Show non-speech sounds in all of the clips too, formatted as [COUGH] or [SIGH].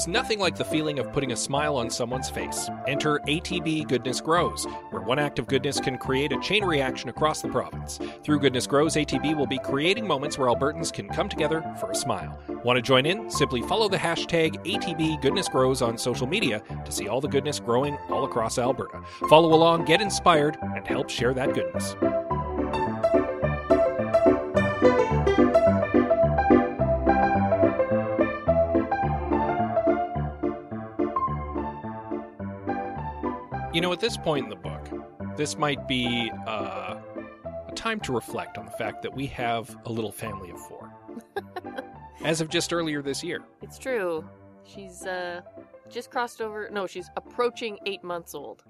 There's nothing like the feeling of putting a smile on someone's face. Enter ATB Goodness Grows, where one act of goodness can create a chain reaction across the province. Through Goodness Grows, ATB will be creating moments where Albertans can come together for a smile. Want to join in? Simply follow the hashtag ATB Goodness Grows on social media to see all the goodness growing all across Alberta. Follow along, get inspired, and help share that goodness. Know, at this point in the book, this might be uh, a time to reflect on the fact that we have a little family of four. [LAUGHS] As of just earlier this year. It's true. She's uh just crossed over. No, she's approaching eight months old.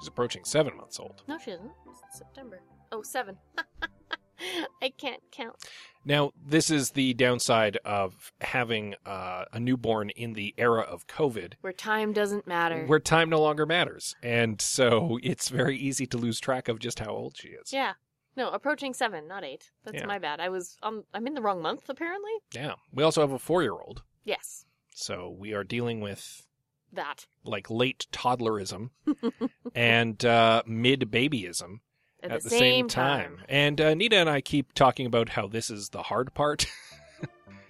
She's approaching seven months old. No, she isn't. It's September. Oh, seven. [LAUGHS] [LAUGHS] I can't count. Now, this is the downside of having uh, a newborn in the era of COVID, Where time doesn't matter. where time no longer matters. And so it's very easy to lose track of just how old she is. yeah. No, approaching seven, not eight. That's Yeah. my bad. I was um I'm in the wrong month apparently. Yeah. We also have a four year old. Yes. So we are dealing with That. like late toddlerism [LAUGHS] and uh, mid babyism At, at, the, same, time. And uh, Nita and I keep talking about how this is the hard part. [LAUGHS]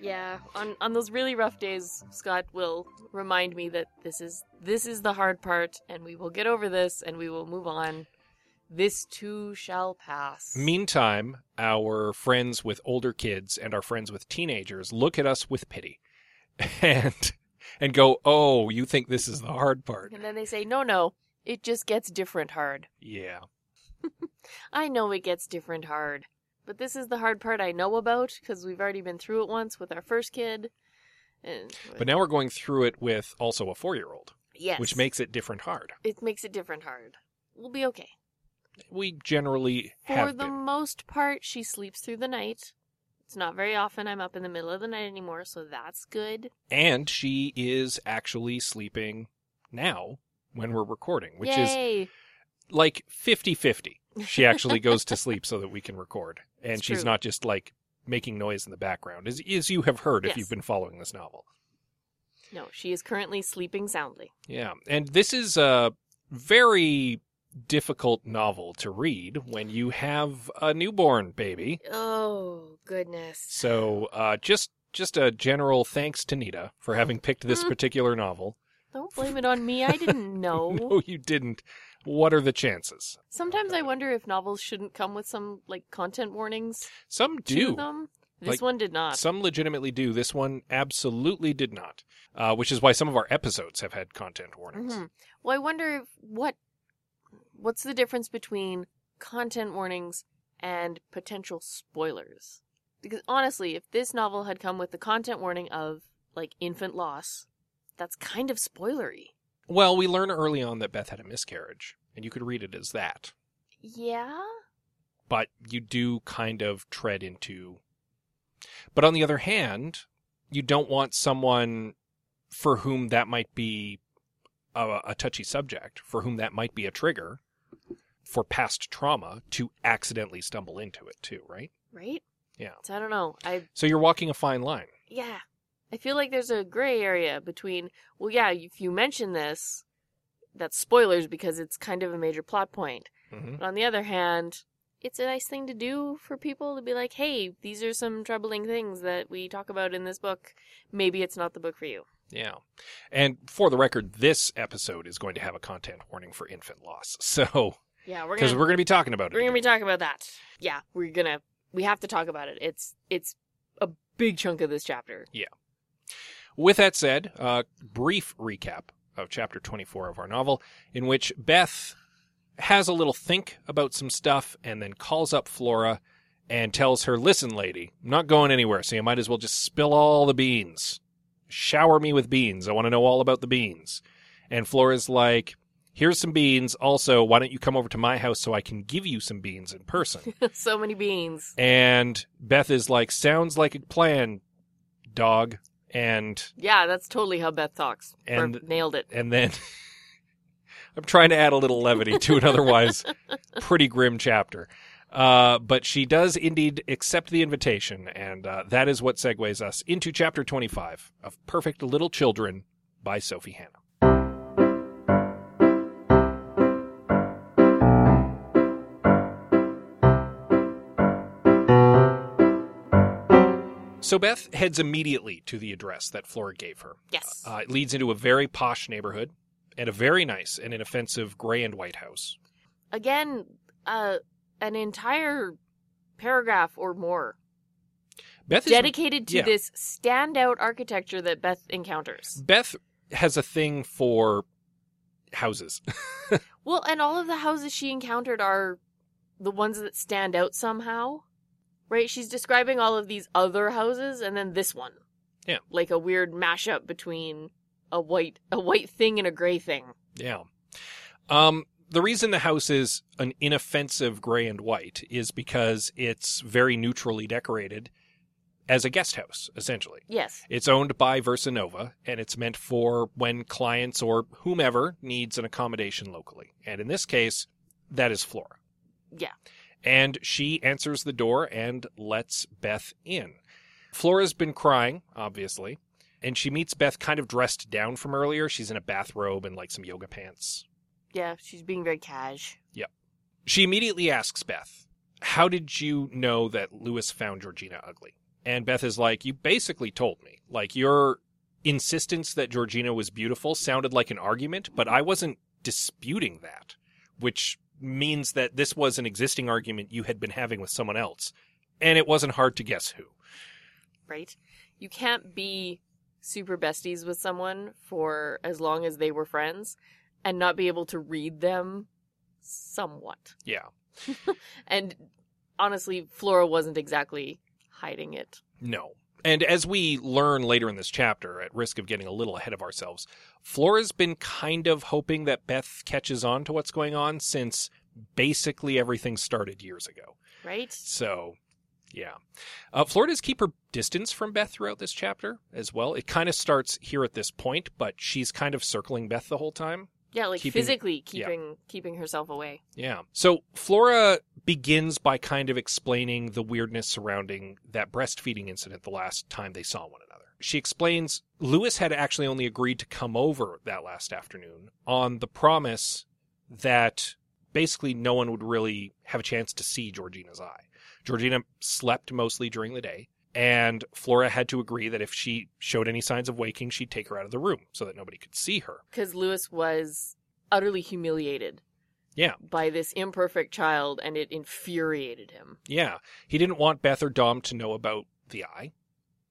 Yeah, on on those really rough days, Scott will remind me that this is this is the hard part, and we will get over this, and we will move on. This too shall pass. Meantime, our friends with older kids and our friends with teenagers look at us with pity [LAUGHS] and and go, "Oh, you think this is the hard part?" and then they say, "No, no, it just gets different hard." Yeah. I know it gets different hard, but this is the hard part I know about because we've already been through it once with our first kid. And But now we're going through it with also a 4-year-old, yes, which makes it different hard. it makes it different hard. We'll be okay. We generally For the been. most part, she sleeps through the night. It's not very often I'm up in the middle of the night anymore, so that's good. and she is actually sleeping now when we're recording, which is Yay! Like 50-50. She actually goes to sleep so that we can record. [LAUGHS] And It's she's true. not just like making noise in the background, as, as you have heard if you've been following this novel. No, she is currently sleeping soundly. Yeah. And this is a very difficult novel to read when you have a newborn baby. Oh goodness! So uh, just just a general thanks to Nita for having picked this particular novel. Don't blame it on me. I didn't [LAUGHS] know. No, you didn't. What are the chances? Sometimes I wonder if novels shouldn't come with some like content warnings Some do. them. This Like, one did not. Some legitimately do. This one absolutely did not. Uh, which is why some of our episodes have had content warnings. Mhm. Well, I wonder if, what what's the difference between content warnings and potential spoilers? Because honestly, if this novel had come with the content warning of like infant loss, that's kind of spoilery. Well, we learn early on that Beth had a miscarriage, and you could read it as that. Yeah. but you do kind of tread into. But on the other hand, you don't want someone for whom that might be a, a touchy subject, for whom that might be a trigger for past trauma to accidentally stumble into it too, right? Right? Yeah. So I don't know. I So you're walking a fine line. yeah. I feel like there's a gray area between well, yeah, if you mention this, that's spoilers because it's kind of a major plot point. hmm But on the other hand, it's a nice thing to do for people to be like, hey, these are some troubling things that we talk about in this book. Maybe it's not the book for you. Yeah. And for the record, this episode is going to have a content warning for infant loss. [LAUGHS] So, Yeah, we're because we're going to be talking about it. we're gonna be talking about that. Yeah, we're gonna we have to talk about it. It's it's a big chunk of this chapter. With that said, a brief recap of chapter 24 of our novel, in which Beth has a little think about some stuff and then calls up Flora and tells her, Listen, lady, I'm not going anywhere, so you might as well just spill all the beans. Shower me with beans. I want to know all about the beans. And Flora's like, here's some beans. Also, why don't you come over to my house so I can give you some beans in person? [LAUGHS] so many beans. and Beth is like, sounds like a plan, dog. And Yeah, that's totally how Beth talks. And- nailed it. and then [LAUGHS] I'm trying to add a little levity to an otherwise [LAUGHS] pretty grim chapter. Uh, but she does indeed accept the invitation, and uh, that is what segues us into chapter 25 of Perfect Little Children by Sophie Hannah. So Beth heads immediately to the address that Flora gave her. Yes. Uh, it leads into a very posh neighborhood and a very nice and inoffensive gray and white house. Again, uh, an entire paragraph or more Beth is, dedicated to yeah. this standout architecture that Beth encounters. Beth has a thing for houses. [LAUGHS] Well, and all of the houses she encountered are the ones that stand out somehow. Right? She's describing all of these other houses and then this one. Yeah. Like a weird mashup between a white a white thing and a gray thing. yeah. Um, the reason the house is an inoffensive gray and white is because it's very neutrally decorated as a guest house, essentially. Yes. It's owned by Versanova, and it's meant for when clients or whomever needs an accommodation locally. And in this case, that is Flora. Yeah. And she answers the door and lets Beth in. Flora's been crying, obviously, and she meets Beth kind of dressed down from earlier. She's in a bathrobe and like some yoga pants. Yeah, she's being very cash. Yep. She immediately asks Beth, How did you know that Lewis found Georgina ugly? And Beth is like, You basically told me. Like, your insistence that Georgina was beautiful sounded like an argument, but I wasn't disputing that, which means that this was an existing argument you had been having with someone else. And it wasn't hard to guess who. right? You can't be super besties with someone for as long as they were friends and not be able to read them somewhat. Yeah. [LAUGHS] And honestly, Flora wasn't exactly hiding it. No. And as we learn later in this chapter, at risk of getting a little ahead of ourselves, Flora's been kind of hoping that Beth catches on to what's going on since basically everything started years ago. Right? So, yeah. Uh, Flora does keep her distance from Beth throughout this chapter as well. It kind of starts here at this point, but she's kind of circling Beth the whole time. Yeah, like Keeping- physically yeah. keeping keeping herself away. Yeah. So Flora begins by kind of explaining the weirdness surrounding that breastfeeding incident the last time they saw one another. She explains Lewis had actually only agreed to come over that last afternoon on the promise that basically no one would really have a chance to see Georgina's eye. Georgina slept mostly during the day, and Flora had to agree that if she showed any signs of waking, she'd take her out of the room so that nobody could see her. Because Lewis was utterly humiliated Yeah. by this imperfect child and it infuriated him. Yeah, he didn't want Beth or Dom to know about the eye,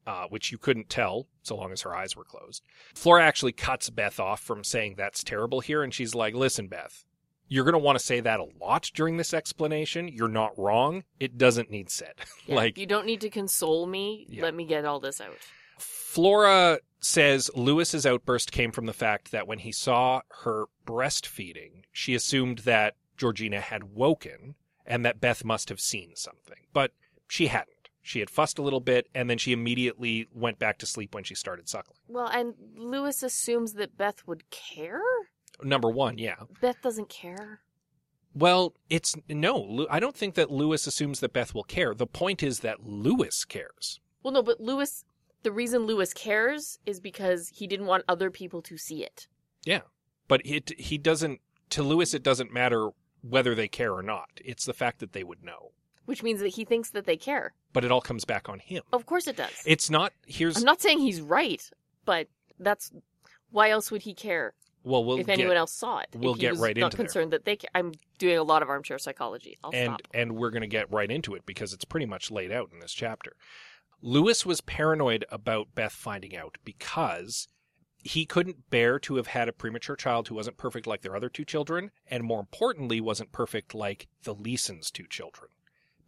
uh, which you couldn't tell so long as her eyes were closed. Flora actually cuts Beth off from saying that's terrible here, and she's like, "Listen, Beth, you're going to want to say that a lot during this explanation. You're not wrong. It doesn't need said." [LAUGHS] Yeah, like you don't need to console me. Yeah. Let me get all this out. Flora says Lewis's outburst came from the fact that when he saw her breastfeeding, she assumed that Georgina had woken and that Beth must have seen something. But she hadn't. She had fussed a little bit and then she immediately went back to sleep when she started suckling. Well, and Lewis assumes that Beth would care? Number one, yeah. Beth doesn't care. Well, it's no, I don't think that Lewis assumes that Beth will care. The point is that Lewis cares. Well, no, but Lewis, the reason Lewis cares is because he didn't want other people to see it. Yeah. But it he doesn't to Lewis it doesn't matter whether they care or not. It's the fact that they would know. Which means that he thinks that they care. But it all comes back on him. Of course it does. It's not here's I'm not saying he's right, but that's why else would he care well we'll if get anyone else saw it? we'll get right not into there. concerned that they. Ca- I'm doing a lot of armchair psychology. I'll and stop. and we're going to get right into it because it's pretty much laid out in this chapter. Lewis was paranoid about Beth finding out because he couldn't bear to have had a premature child who wasn't perfect like their other two children, and more importantly, wasn't perfect like the Leesons' two children,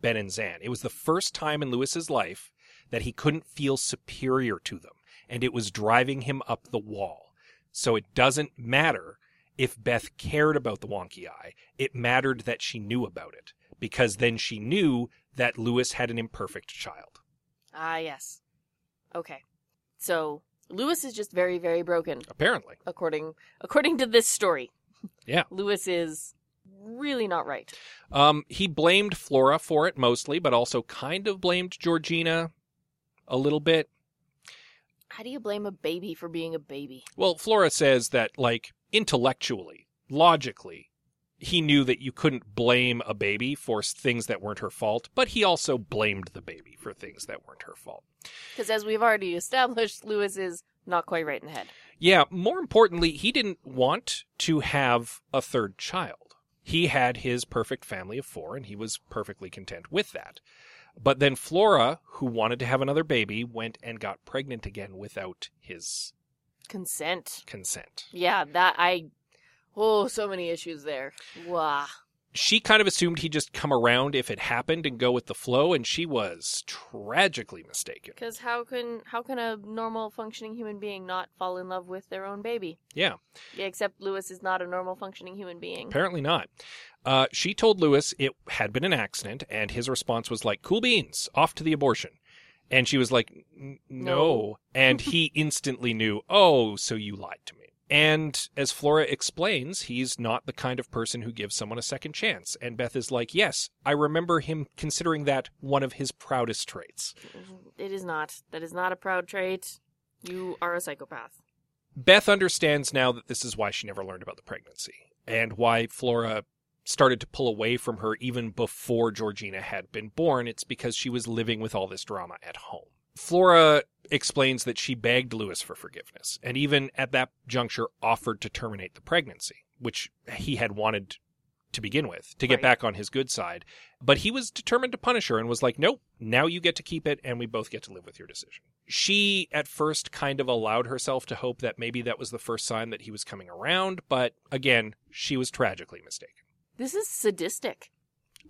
Ben and Zan. It was the first time in Lewis's life that he couldn't feel superior to them, and it was driving him up the wall. So it doesn't matter if Beth cared about the wonky eye. It mattered that she knew about it because then she knew that Lewis had an imperfect child. Ah, yes. Okay. So Lewis is just very, very broken, Apparently. according according to this story. Yeah. [LAUGHS] Lewis is really not right. Um, he blamed Flora for it mostly, but also kind of blamed Georgina a little bit. How do you blame a baby for being a baby? Well, Flora says that, like, intellectually, logically, he knew that you couldn't blame a baby for things that weren't her fault, but he also blamed the baby for things that weren't her fault. Because as we've already established, Lewis is not quite right in the head. Yeah, more importantly, he didn't want to have a third child. He had his perfect family of four, and he was perfectly content with that. But then Flora, who wanted to have another baby, went and got pregnant again without his Consent. consent. Yeah, that I. Oh, so many issues there. Wow. She kind of assumed he'd just come around if it happened and go with the flow, and she was tragically mistaken. Because how can how can a normal functioning human being not fall in love with their own baby? Yeah, Yeah, except Lewis is not a normal functioning human being. apparently not. Uh, she told Lewis it had been an accident, and his response was like, "Cool beans, off to the abortion." And she was like, "No," No. and he [LAUGHS] instantly knew. Oh, so you lied to me. And as Flora explains, he's not the kind of person who gives someone a second chance. And Beth is like, "Yes, I remember him considering that one of his proudest traits." It is not. That is not a proud trait. You are a psychopath. Beth understands now that this is why she never learned about the pregnancy and why Flora started to pull away from her even before Georgina had been born. It's because she was living with all this drama at home. Flora explains that she begged Lewis for forgiveness and even at that juncture offered to terminate the pregnancy, which he had wanted to begin with to get Right. back on his good side. But he was determined to punish her and was like, nope, now you get to keep it and we both get to live with your decision. She at first kind of allowed herself to hope that maybe that was the first sign that he was coming around, but again, she was tragically mistaken. This is sadistic.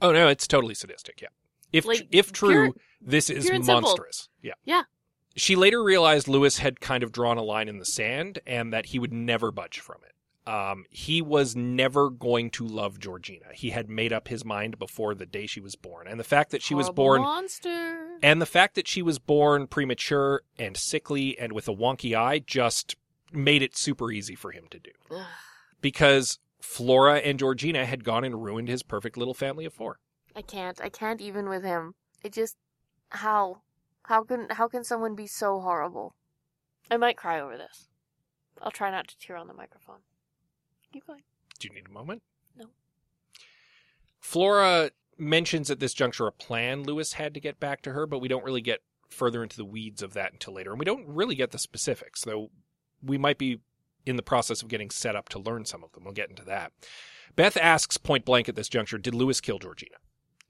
Oh no, it's totally sadistic, yeah. If Like, if true, pure- this is and simple. monstrous. Yeah. Yeah. She later realized Lewis had kind of drawn a line in the sand and that he would never budge from it. Um, he was never going to love Georgina. He had made up his mind before the day she was born. And the fact that she was born monster. and the fact that she was born premature and sickly and with a wonky eye just made it super easy for him to do. Because Flora and Georgina had gone and ruined his perfect little family of four. I can't. I can't even with him. It just how how can how can someone be so horrible? I might cry over this. I'll try not to tear on the microphone. Keep going. Do you need a moment? No. Flora mentions at this juncture a plan Lewis had to get back to her, but we don't really get further into the weeds of that until later. And we don't really get the specifics, though we might be in the process of getting set up to learn some of them. We'll get into that. Beth asks point blank at this juncture, Did Lewis kill Georgina?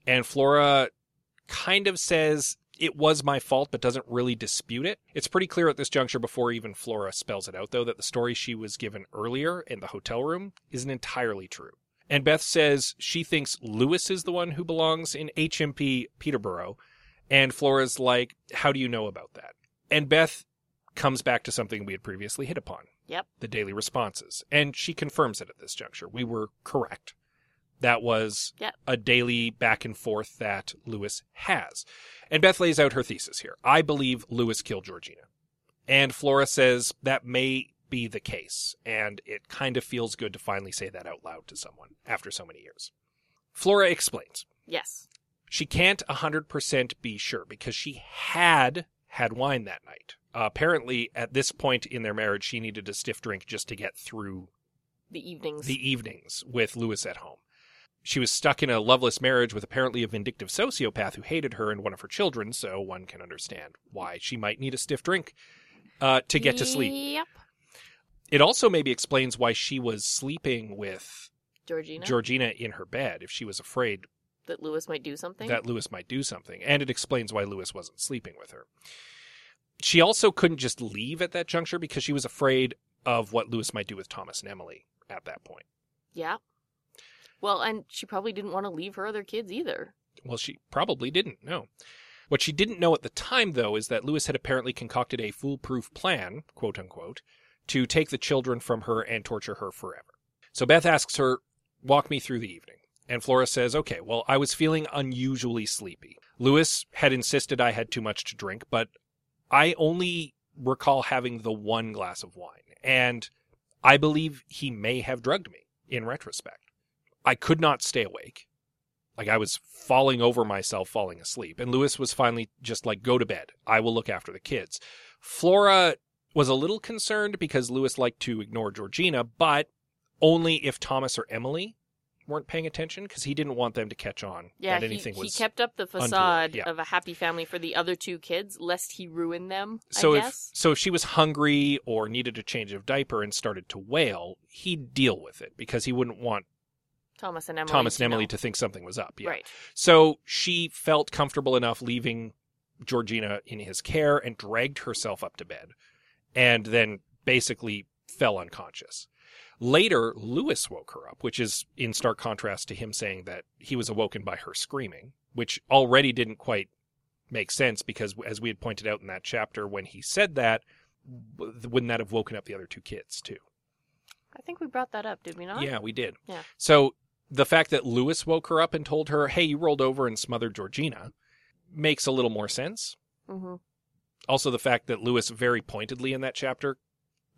And Flora kind of says, It was my fault, but doesn't really dispute it. It's pretty clear at this juncture, before even Flora spells it out, though, that the story she was given earlier in the hotel room isn't entirely true. And Beth says she thinks Lewis is the one who belongs in HMP Peterborough. And Flora's like, How do you know about that? And Beth comes back to something we had previously hit upon Yep. the daily responses. And she confirms it at this juncture. We were correct. That was Yep. a daily back and forth that Lewis has. And Beth lays out her thesis here. I believe Lewis killed Georgina. And Flora says that may be the case. And it kind of feels good to finally say that out loud to someone after so many years. Flora explains Yes. she can't 100% be sure because she had had wine that night. Uh, apparently, at this point in their marriage, she needed a stiff drink just to get through The evenings. the evenings with Lewis at home. She was stuck in a loveless marriage with apparently a vindictive sociopath who hated her and one of her children, so one can understand why she might need a stiff drink uh, to get to sleep. Yep. It also maybe explains why she was sleeping with Georgina. Georgina in her bed if she was afraid that Lewis might do something. that Lewis might do something, and it explains why Lewis wasn't sleeping with her. She also couldn't just leave at that juncture because she was afraid of what Lewis might do with Thomas and Emily at that point. yeah. Well, and she probably didn't want to leave her other kids either. Well, she probably didn't know. What she didn't know at the time, though, is that Lewis had apparently concocted a foolproof plan, quote unquote, to take the children from her and torture her forever. So Beth asks her, Walk me through the evening. And Flora says, Okay, well, I was feeling unusually sleepy. Lewis had insisted I had too much to drink, but I only recall having the one glass of wine. And I believe he may have drugged me in retrospect. I could not stay awake. Like I was falling over myself, falling asleep. And Lewis was finally just like, go to bed. I will look after the kids. Flora was a little concerned because Lewis liked to ignore Georgina, but only if Thomas or Emily weren't paying attention because he didn't want them to catch on Yeah, that he, anything he was. kept up the facade yeah. of a happy family for the other two kids, lest he ruin them. so if so if she was hungry or needed a change of diaper and started to wail, he'd deal with it because he wouldn't want Thomas and Emily. Thomas to and Emily know. to think something was up. Yeah. Right. So she felt comfortable enough leaving Georgina in his care and dragged herself up to bed and then basically fell unconscious. Later, Lewis woke her up, which is in stark contrast to him saying that he was awoken by her screaming, which already didn't quite make sense because, as we had pointed out in that chapter, when he said that, wouldn't that have woken up the other two kids too? I think we brought that up, did we not? Yeah, we did. Yeah. So the fact that Lewis woke her up and told her, hey, you rolled over and smothered Georgina makes a little more sense. Mm-hmm. Also, the fact that Lewis very pointedly in that chapter,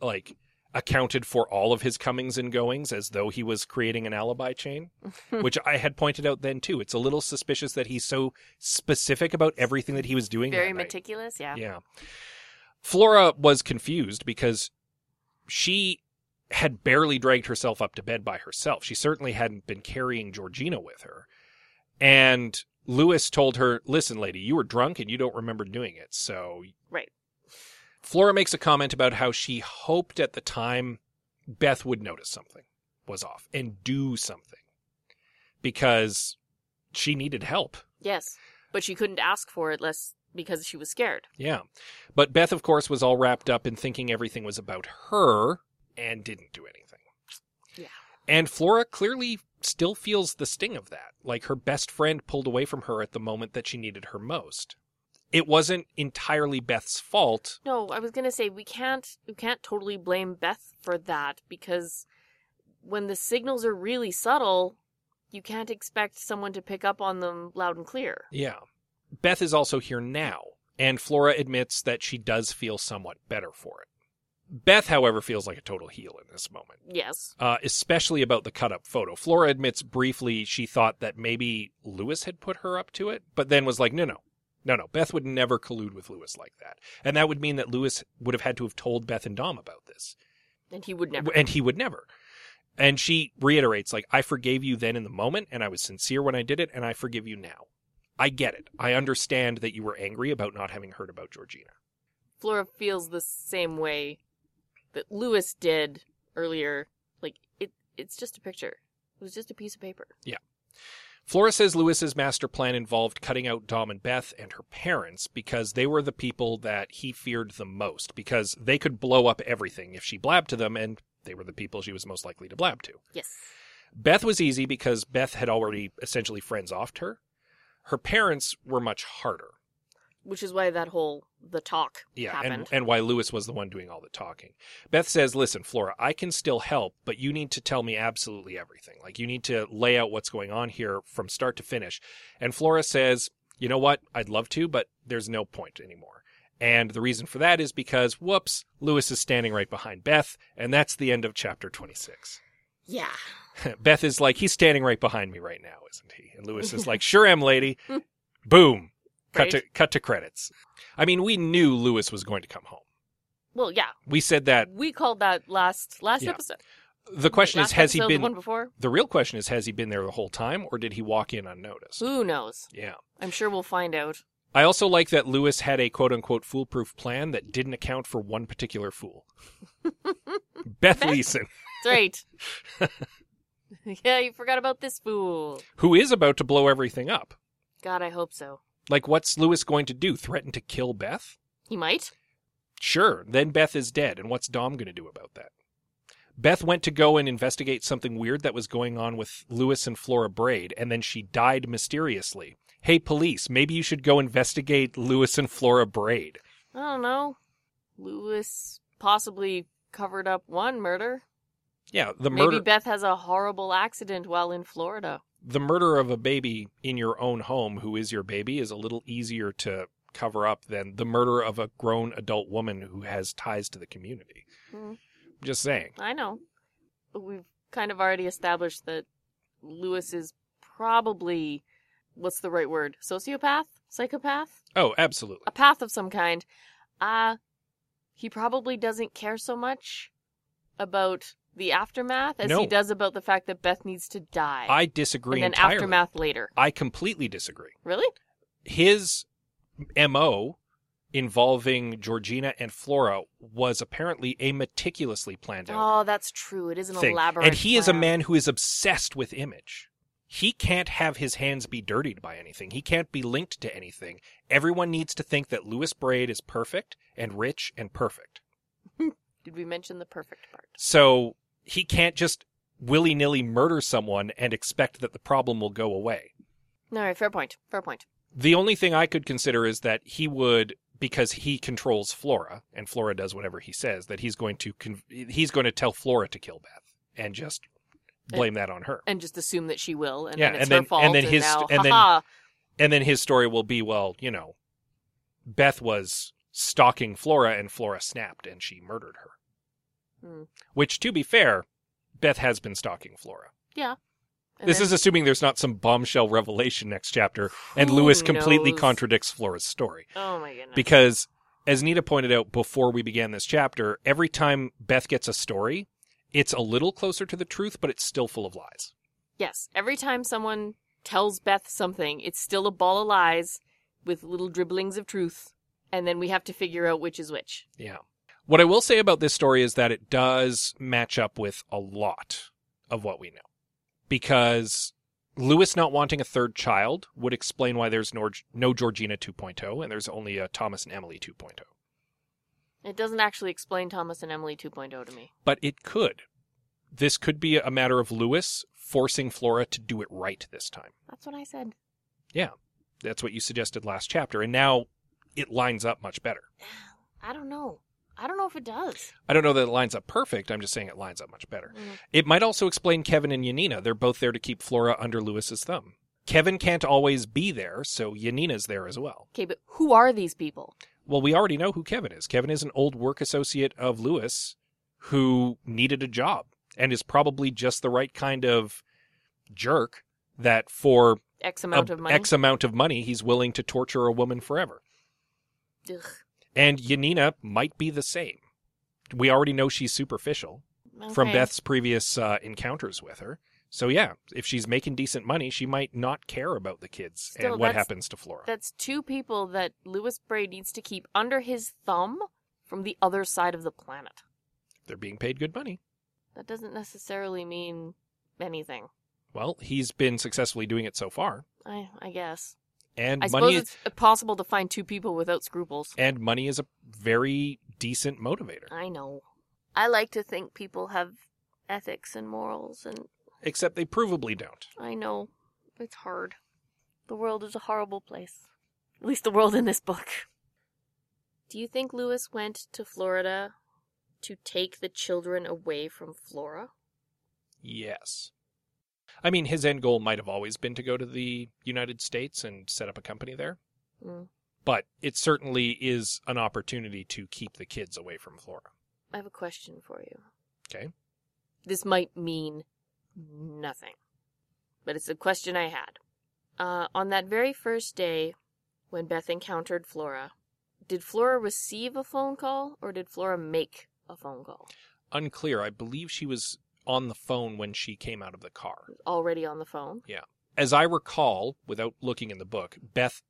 like, accounted for all of his comings and goings as though he was creating an alibi chain, [LAUGHS] which I had pointed out then too. It's a little suspicious that he's so specific about everything that he was doing. Very that night. meticulous. Yeah. Yeah. Flora was confused because she had barely dragged herself up to bed by herself. She certainly hadn't been carrying Georgina with her. And Lewis told her, Listen, lady, you were drunk and you don't remember doing it. So. Right. Flora makes a comment about how she hoped at the time Beth would notice something was off and do something because she needed help. Yes, but she couldn't ask for it less because she was scared. Yeah. But Beth, of course, was all wrapped up in thinking everything was about her and didn't do anything. Yeah. And Flora clearly still feels the sting of that. Like her best friend pulled away from her at the moment that she needed her most. It wasn't entirely Beth's fault. No, I was gonna say we can't we can't totally blame Beth for that because when the signals are really subtle, you can't expect someone to pick up on them loud and clear. Yeah. Beth is also here now, and Flora admits that she does feel somewhat better for it. Beth, however, feels like a total heel in this moment. Yes. uh, especially about the cut up photo. Flora admits briefly she thought that maybe Lewis had put her up to it, but then was like, no, no, no, no. Beth would never collude with Lewis like that. And that would mean that Lewis would have had to have told Beth and Dom about this. And he would never. And he would never. And she reiterates, like, I forgave you then in the moment, and I was sincere when I did it, and I forgive you now. I get it. I understand that you were angry about not having heard about Georgina. Flora feels the same way that Lewis did earlier. Like it it's just a picture. It was just a piece of paper. Yeah. Flora says Lewis's master plan involved cutting out Dom and Beth and her parents because they were the people that he feared the most because they could blow up everything if she blabbed to them and they were the people she was most likely to blab to. Yes. Beth was easy because Beth had already essentially friends offed her. Her parents were much harder. Which is why that whole the talk Yeah, happened. and, and why Lewis was the one doing all the talking. Beth says, Listen, Flora, I can still help, but you need to tell me absolutely everything. Like, you need to lay out what's going on here from start to finish. And Flora says, You know what? I'd love to, but there's no point anymore. And the reason for that is because, whoops, Lewis is standing right behind Beth, and that's the end of chapter 26. yeah. [LAUGHS] Beth is like, He's standing right behind me right now, isn't he? And Lewis is [LAUGHS] like, Sure am, lady. Boom. Cut to cut to credits. I mean, we knew Lewis was going to come home. Well, yeah. We said that We called that last last Yeah. episode. The question last is, has he been? the one before? The real question is, has he been there the whole time, or did he walk in unnoticed? Who knows? Yeah. I'm sure we'll find out. I also like that Lewis had a quote unquote foolproof plan that didn't account for one particular fool. [LAUGHS] Beth Beth? Leeson, That's right. [LAUGHS] [LAUGHS] yeah, you forgot about this fool. who is about to blow everything up. God, I hope so. Like, what's Lewis going to do? Threaten to kill Beth? He might. Sure, then Beth is dead, and what's Dom going to do about that? Beth went to go and investigate something weird that was going on with Lewis and Flora Braid, and then she died mysteriously. Hey, police, maybe you should go investigate Lewis and Flora Braid. I don't know. Lewis possibly covered up one murder. Yeah, the murder. Maybe Beth has a horrible accident while in Florida. The murder of a baby in your own home who is your baby is a little easier to cover up than the murder of a grown adult woman who has ties to the community. Hmm. Just saying. I know. But we've kind of already established that Lewis is probably what's the right word? Sociopath? Psychopath? Oh, absolutely. A path of some kind. Uh he probably doesn't care so much about the aftermath as No. he does about the fact that Beth needs to die. I disagree and then entirely. aftermath later. I completely disagree. Really? His MO involving Georgina and Flora was apparently a meticulously planned out Oh, that's true. It is an thing. elaborate. And he is a plan. man who is obsessed with image. He can't have his hands be dirtied by anything. He can't be linked to anything. Everyone needs to think that Lewis Braid is perfect and rich and perfect. [LAUGHS] Did we mention the perfect part? So he can't just willy nilly murder someone and expect that the problem will go away. All right, fair point. Fair point. The only thing I could consider is that he would, because he controls Flora, and Flora does whatever he says, that he's going to con- he's going to tell Flora to kill Beth and just blame that on her. And just assume that she will, and Yeah, then it's and her then- fault. and then his- now, and then- And then his story will be, well, you know, Beth was stalking Flora and Flora snapped and she murdered her. Hmm. Which, to be fair, Beth has been stalking Flora. and this then- is assuming there's not some bombshell revelation next chapter and Who Lewis completely knows? contradicts Flora's story. Oh my goodness. Because, as Nita pointed out before we began this chapter, every time Beth gets a story, it's a little closer to the truth, but it's still full of lies. yes, every time someone tells Beth something, it's still a ball of lies with little dribblings of truth, and then we have to figure out which is which. Yeah. What I will say about this story is that it does match up with a lot of what we know. Because Lewis not wanting a third child would explain why there's no, no Georgina 2.0 and there's only a Thomas and Emily oh. 2.0. It doesn't actually explain Thomas and Emily 2.0 to me. But it could. This could be a matter of Lewis forcing Flora to do it right this time. That's what I said. Yeah. That's what you suggested last chapter. And now it lines up much better. I don't know. I don't know if it does. I don't know that it lines up perfect. I'm just saying it lines up much better. Mm. It might also explain Kevin and Yanina. They're both there to keep Flora under Lewis's thumb. Kevin can't always be there, so Yanina's there as well. Okay, but who are these people? Well, we already know who Kevin is. Kevin is an old work associate of Lewis who needed a job and is probably just the right kind of jerk that for X a amount of money. X amount of money he's willing to torture a woman forever. Ugh. And Yanina might be the same. We already know she's superficial. from Beth's previous uh, encounters with her. So yeah, if she's making decent money, she might not care about the kids Still, and what happens to Flora. That's two people that Lewis Braid needs to keep under his thumb from the other side of the planet. They're being paid good money. That doesn't necessarily mean anything. Well, he's been successfully doing it so far, I I guess. And I money suppose it's possible to find two people without scruples. and money is a very decent motivator. I know. I like to think people have ethics and morals, and Except they provably don't. I know it's hard. The world is a horrible place. At least the world in this book. Do you think Lewis went to Florida to take the children away from Flora? Yes. I mean, his end goal might have always been to go to the United States and set up a company there, Mm. but it certainly is an opportunity to keep the kids away from Flora. I have a question for you. Okay. This might mean nothing, but it's a question I had. Uh, on that very first day when Beth encountered Flora, did Flora receive a phone call or did Flora make a phone call? Unclear. I believe she was on the phone when she came out of the car. Already on the phone? Yeah. As I recall, without looking in the book, Beth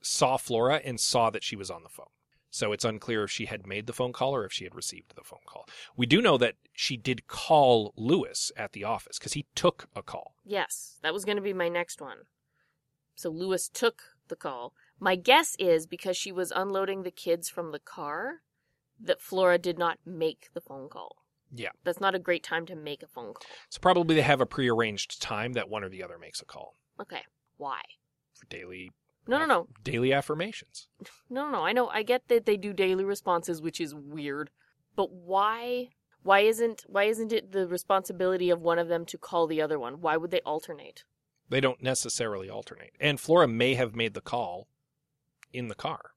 saw Flora and saw that she was on the phone. So it's unclear if she had made the phone call or if she had received the phone call. We do know that she did call Lewis at the office because he took a call. Yes, that was going to be my next one. So Lewis took the call. My guess is because she was unloading the kids from the car that Flora did not make the phone call. Yeah. That's not a great time to make a phone call. So probably they have a prearranged time that one or the other makes a call Okay. Why? for daily No, no, no. daily affirmations. [LAUGHS] No, no, no. I know. I get that they do daily responses, which is weird. But why Why isn't why isn't it the responsibility of one of them to call the other one? Why would they alternate? They don't necessarily alternate. And Flora may have made the call in the car.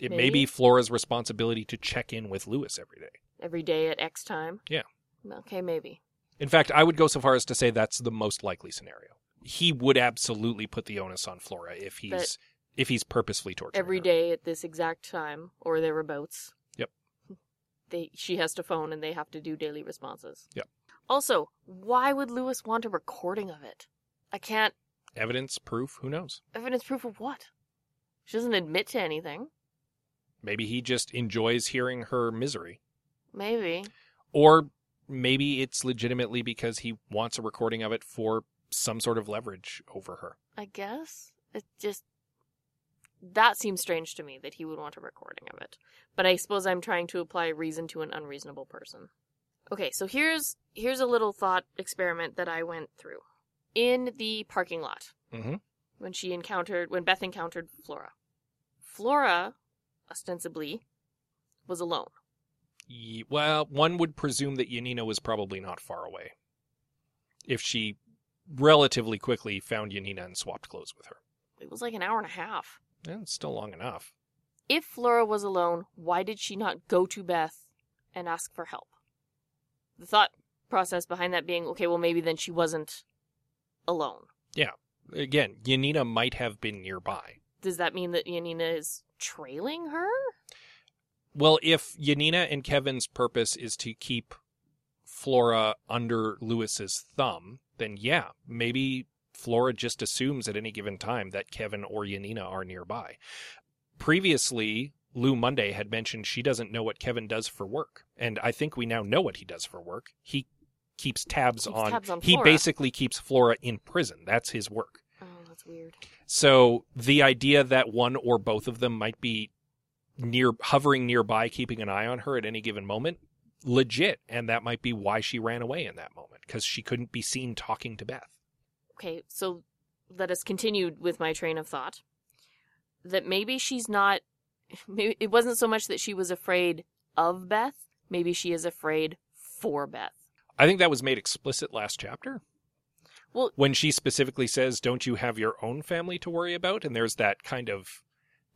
It may be Flora's responsibility to check in with Lewis every day. Every day at X time? Yeah. Okay, maybe. In fact, I would go so far as to say that's the most likely scenario. He would absolutely put the onus on Flora if he's But- if he's purposefully torturing Every her. day at this exact time or thereabouts. Yep. [LAUGHS] They she has to phone and they have to do daily responses. Yep. Also, why would Lewis want a recording of it? I can't Evidence, proof, who knows? evidence proof of what? She doesn't admit to anything. Maybe he just enjoys hearing her misery. Maybe. Or maybe it's legitimately because he wants a recording of it for some sort of leverage over her. I guess. It just that seems strange to me that he would want a recording of it. But I suppose I'm trying to apply reason to an unreasonable person. Okay, so here's here's a little thought experiment that I went through. In the parking lot. Mhm. When she encountered when Beth encountered Flora. Flora ostensibly was alone. Ye- Well, one would presume that Yanina was probably not far away. If she relatively quickly found Yanina and swapped clothes with her. It was like an hour and a half. It's still long enough. If Flora was alone, why did she not go to Beth and ask for help? The thought process behind that being, okay, well, maybe then she wasn't alone. Yeah. Again, Yanina might have been nearby. Does that mean that Yanina is trailing her? Well, if Yanina and Kevin's purpose is to keep Flora under Lewis's thumb, then yeah, maybe Flora just assumes at any given time that Kevin or Yanina are nearby. Previously, Lou Monday had mentioned she doesn't know what Kevin does for work, and I think we now know what he does for work. He keeps tabs Keeps on, tabs on he basically keeps Flora in prison. That's his work. Oh, that's weird. So the idea that one or both of them might be near hovering nearby keeping an eye on her at any given moment legit and that might be why she ran away in that moment because she couldn't be seen talking to Beth. Okay, so let us continue with my train of thought. That maybe she's not. [LAUGHS] Maybe it wasn't so much that she was afraid of Beth. Maybe she is afraid for Beth. I think that was made explicit last chapter. Well- when she specifically says, "Don't you have your own family to worry about?" and there's that kind of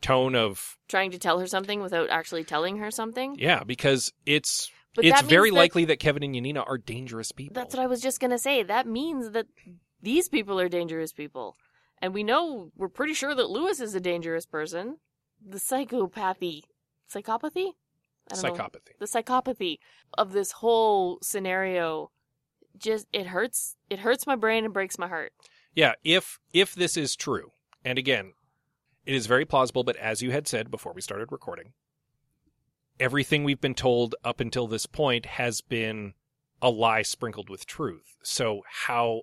tone of Trying to tell her something without actually telling her something. yeah, because it's But it's very that- likely that Kevin and Yanina are dangerous people. That's what I was just gonna say. That means that these people are dangerous people, and we know we're pretty sure that Lewis is a dangerous person. The psychopathy, psychopathy, don't know. Psychopathy. The psychopathy of this whole scenario, just it hurts. It hurts my brain and breaks my heart. Yeah, if if this is true, and again, it is very plausible, but as you had said before we started recording, everything we've been told up until this point has been a lie sprinkled with truth. So how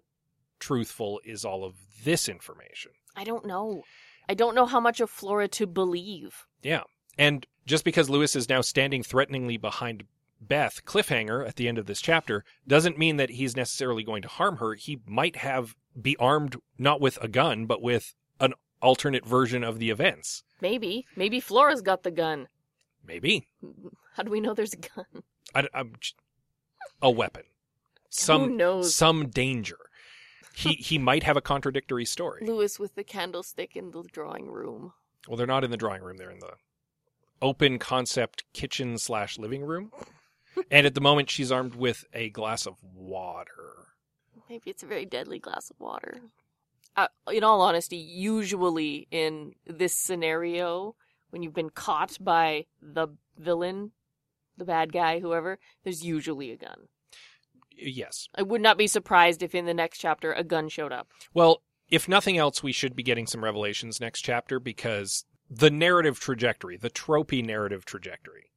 truthful is all of this information? I don't know. I don't know how much of Flora to believe. Yeah. And just because Lewis is now standing threateningly behind Beth, cliffhanger at the end of this chapter, doesn't mean that he's necessarily going to harm her. He might have be armed not with a gun, but with an alternate version of the events. Maybe, maybe Flora's got the gun. Maybe. How do we know there's a gun? I, am a weapon. Some Who knows? some danger. He [LAUGHS] he might have a contradictory story. Lewis with the candlestick in the drawing room. Well, they're not in the drawing room. They're in the open concept kitchen slash living room. [LAUGHS] and at the moment, she's armed with a glass of water. Maybe it's a very deadly glass of water. Uh, in all honesty, usually in this scenario, when you've been caught by the villain, the bad guy, whoever, there's usually a gun. Yes. I would not be surprised if in the next chapter a gun showed up. Well, if nothing else, we should be getting some revelations next chapter because the narrative trajectory, the tropey narrative trajectory,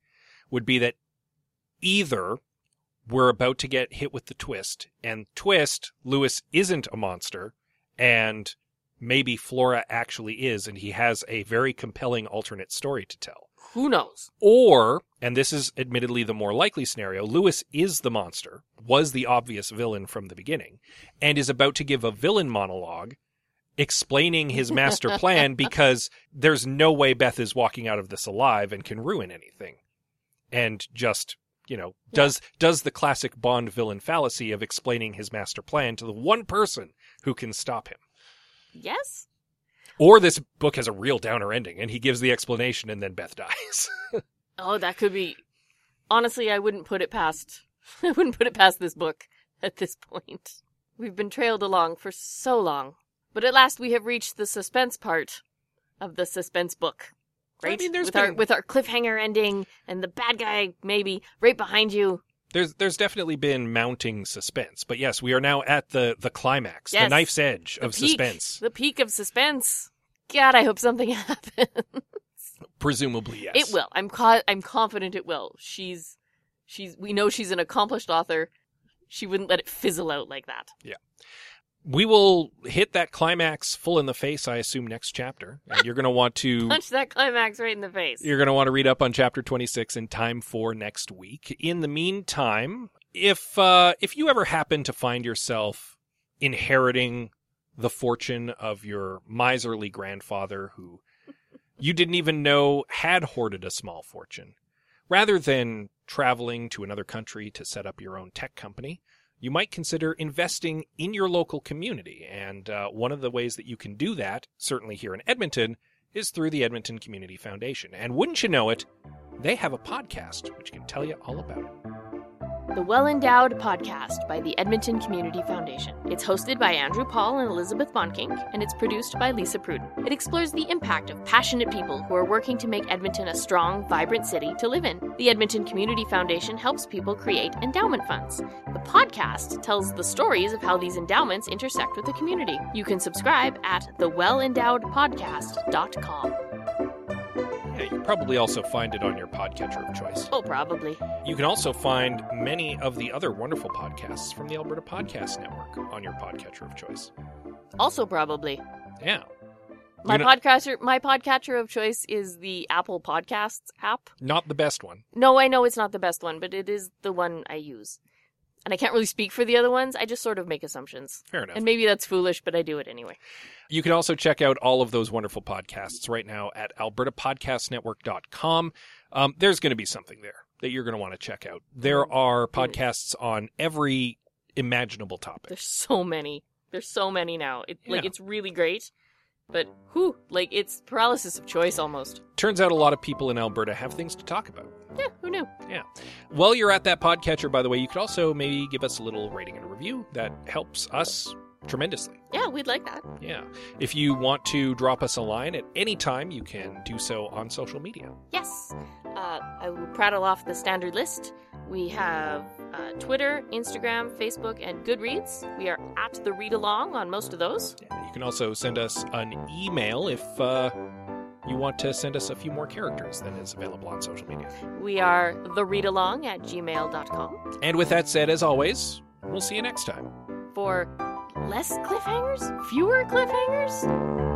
would be that either we're about to get hit with the twist, and twist, Lewis isn't a monster, and maybe Flora actually is, and he has a very compelling alternate story to tell. Who knows? Or, and this is admittedly the more likely scenario, Lewis is the monster, was the obvious villain from the beginning, and is about to give a villain monologue explaining his master plan [LAUGHS] because there's no way Beth is walking out of this alive and can ruin anything. And just You know, does does the classic Bond villain fallacy of explaining his master plan to the one person who can stop him. Yes? Or this book has a real downer ending and he gives the explanation and then Beth dies. [LAUGHS] Oh, that could be. Honestly, I wouldn't put it past. [LAUGHS] I wouldn't put it past this book at this point. We've been trailed along for so long. But at last we have reached the suspense part of the suspense book. I Right? mean, there's with our with our cliffhanger ending and the bad guy maybe right behind you. There's there's definitely been mounting suspense, but yes, we are now at the the climax, the knife's edge The of peak, suspense. The peak of suspense. God, I hope something [LAUGHS] happens. Presumably, yes. It will. I'm co- I'm confident it will. She's she's we know she's an accomplished author. She wouldn't let it fizzle out like that. We will hit that climax full in the face, I assume, next chapter. And [LAUGHS] you're going to want to Punch that climax right in the face. you're going to want to read up on chapter 26 in time for next week. In the meantime, if uh, if you ever happen to find yourself inheriting the fortune of your miserly grandfather who [LAUGHS] you didn't even know had hoarded a small fortune, rather than traveling to another country to set up your own tech company, you might consider investing in your local community. And uh, one of the ways that you can do that, certainly here in Edmonton, is through the Edmonton Community Foundation. And wouldn't you know it, they have a podcast which can tell you all about it. The Well Endowed Podcast by the Edmonton Community Foundation. It's hosted by Andrew Paul and Elizabeth Bonkink, and it's produced by Lisa Pruden. It explores the impact of passionate people who are working to make Edmonton a strong, vibrant city to live in. The Edmonton Community Foundation helps people create endowment funds. The podcast tells the stories of how these endowments intersect with the community. You can subscribe at thewellendowedpodcast.com. Yeah, you can probably also find it on your podcatcher of choice. Oh, probably. You can also find many of the other wonderful podcasts from the Alberta Podcast Network on your podcatcher of choice. Also, probably. Yeah. My know- podcaster, my podcatcher of choice is the Apple Podcasts app. Not the best one. No, I know it's not the best one, but it is the one I use. And I can't really speak for the other ones. I just sort of make assumptions. Fair enough. And maybe that's foolish, but I do it anyway. You can also check out all of those wonderful podcasts right now at albertapodcastnetwork.com. Um, there's going to be something there that you're going to want to check out. There are podcasts on every imaginable topic. There's so many. There's so many now. It like Yeah. it's really great. But whew, like it's paralysis of choice almost. Turns out a lot of people in Alberta have things to talk about. Yeah, who knew? Yeah. While you're at that podcatcher, by the way, you could also maybe give us a little rating and a review. That helps us tremendously. Yeah, we'd like that. Yeah. If you want to drop us a line at any time, you can do so on social media. Yes. Uh, I will prattle off the standard list. We have uh, Twitter, Instagram, Facebook, and Goodreads. We are at the read along on most of those. Yeah, You can also send us an email if uh, you want to send us a few more characters than is available on social media. We are the read along at gmail.com And with that said, as always, we'll see you next time. for less cliffhangers, fewer cliffhangers.